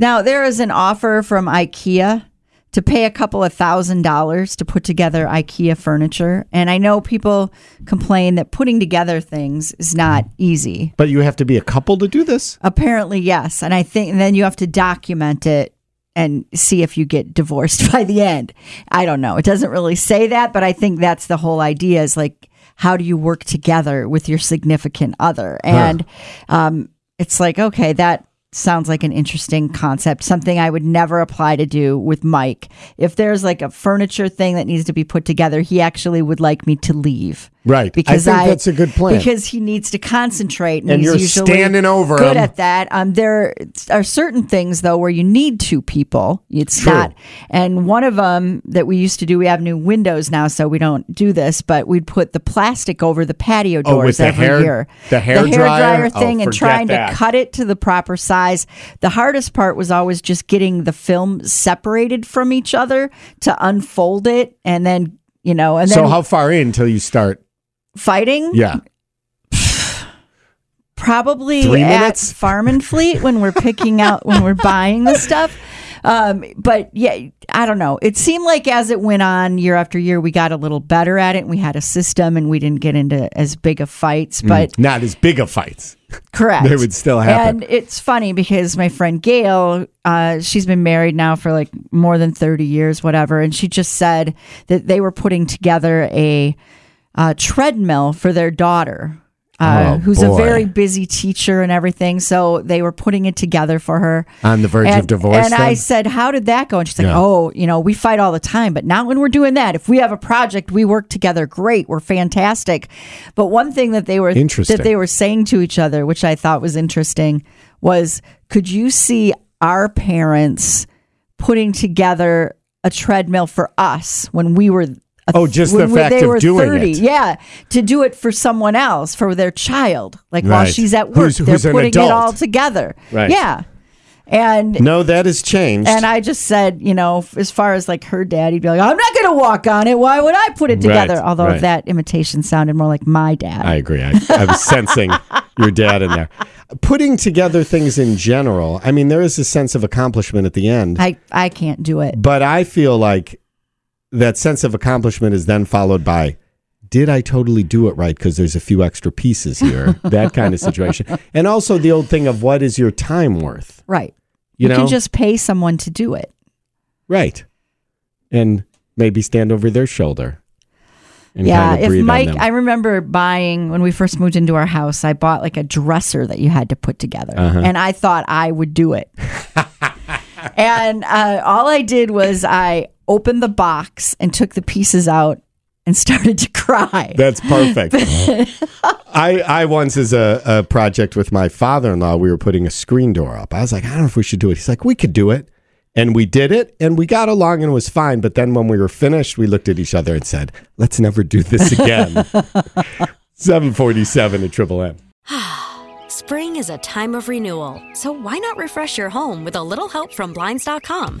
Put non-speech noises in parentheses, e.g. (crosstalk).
Now, there is an offer from IKEA to pay a couple of thousand dollars to put together IKEA furniture. And I know people complain that putting together things is not easy. But you have to be a couple to do this? Apparently, yes. And I think and then you have to document it and see if you get divorced (laughs) by the end. I don't know. It doesn't really say that, but I think that's the whole idea is like, how do you work together with your significant other? And um, it's like, okay, that sounds like an interesting concept, something I would never apply to do with Mike. If there's like a furniture thing that needs to be put together, he actually would like me to leave. Right. Because I think that's a good plan. Because he needs to concentrate, and, And he's you're usually standing over good him. at that. Um, there are certain things though where you need two people. It's True. not, and one of them that we used to do. We have new windows now, so we don't do this. But we'd put the plastic over the patio Oh, doors the every hair- year. the hair dryer? dryer Oh, thing, and trying that. to cut it to the proper size. The hardest part was always just getting the film separated from each other to unfold it, and then you know, and So then how far in until you start? fighting. Yeah. probably Three at minutes? Farm and Fleet when we're picking out when we're buying the stuff. Um, but yeah, I don't know. It seemed like as it went on year after year, we got a little better at it. And we had a system, and we didn't get into as big of fights. But Not as big of fights. (laughs) correct, They would still happen. And it's funny because my friend Gail, uh, she's been married now for like more than thirty years, whatever, and she just said that they were putting together a uh, treadmill for their daughter. Uh, Oh, who's a very busy teacher and everything. So they were putting it together for her. On the verge of divorce, And I said, How did that go? And she's like, Yeah. Oh, you know, we fight all the time, but not when we're doing that. If we have a project, we work together great. We're fantastic. But one thing that they were that they were saying to each other, which I thought was interesting, was could you see our parents putting together a treadmill for us when we were Oh, just the fact they of were doing 30. it. Yeah, to do it for someone else, for their child. Like while Right. she's at work, Who's- they're who's an putting it adult. all together. Right. Yeah. And No, that has changed. and I just said, you know, as far as like her dad, he'd be like, I'm not going to walk on it. Why would I put it together? Right, Although right. that imitation sounded more like my dad. I agree. I, I was sensing (laughs) your dad in there. Putting together things in general, I mean, there is a sense of accomplishment at the end, I, I can't do it. but I feel like that sense of accomplishment is then followed by, did I totally do it right? Because there's a few extra pieces here, (laughs) that kind of situation. And also the old thing of what is your time worth? Right. You, You, know? can just pay someone to do it. right. And maybe stand over their shoulder. Yeah. kind of if Mike. I remember buying when we first moved into our house, I bought like a dresser that you had to put together. Uh-huh. And I thought I would do it. (laughs) and uh, all I did was I opened the box and took the pieces out and (laughs) started to cry. That's perfect. (laughs) I I once as a, a project with my father in law, we were putting a screen door up. I was like, I don't know if we should do it. He's like, we could do it. And we did it and we got along and it was fine. But then when we were finished, we looked at each other and said, Let's never do this (laughs) again. 747 at Triple M. (sighs) Spring is a time of renewal, so why not refresh your home with a little help from Blinds.com?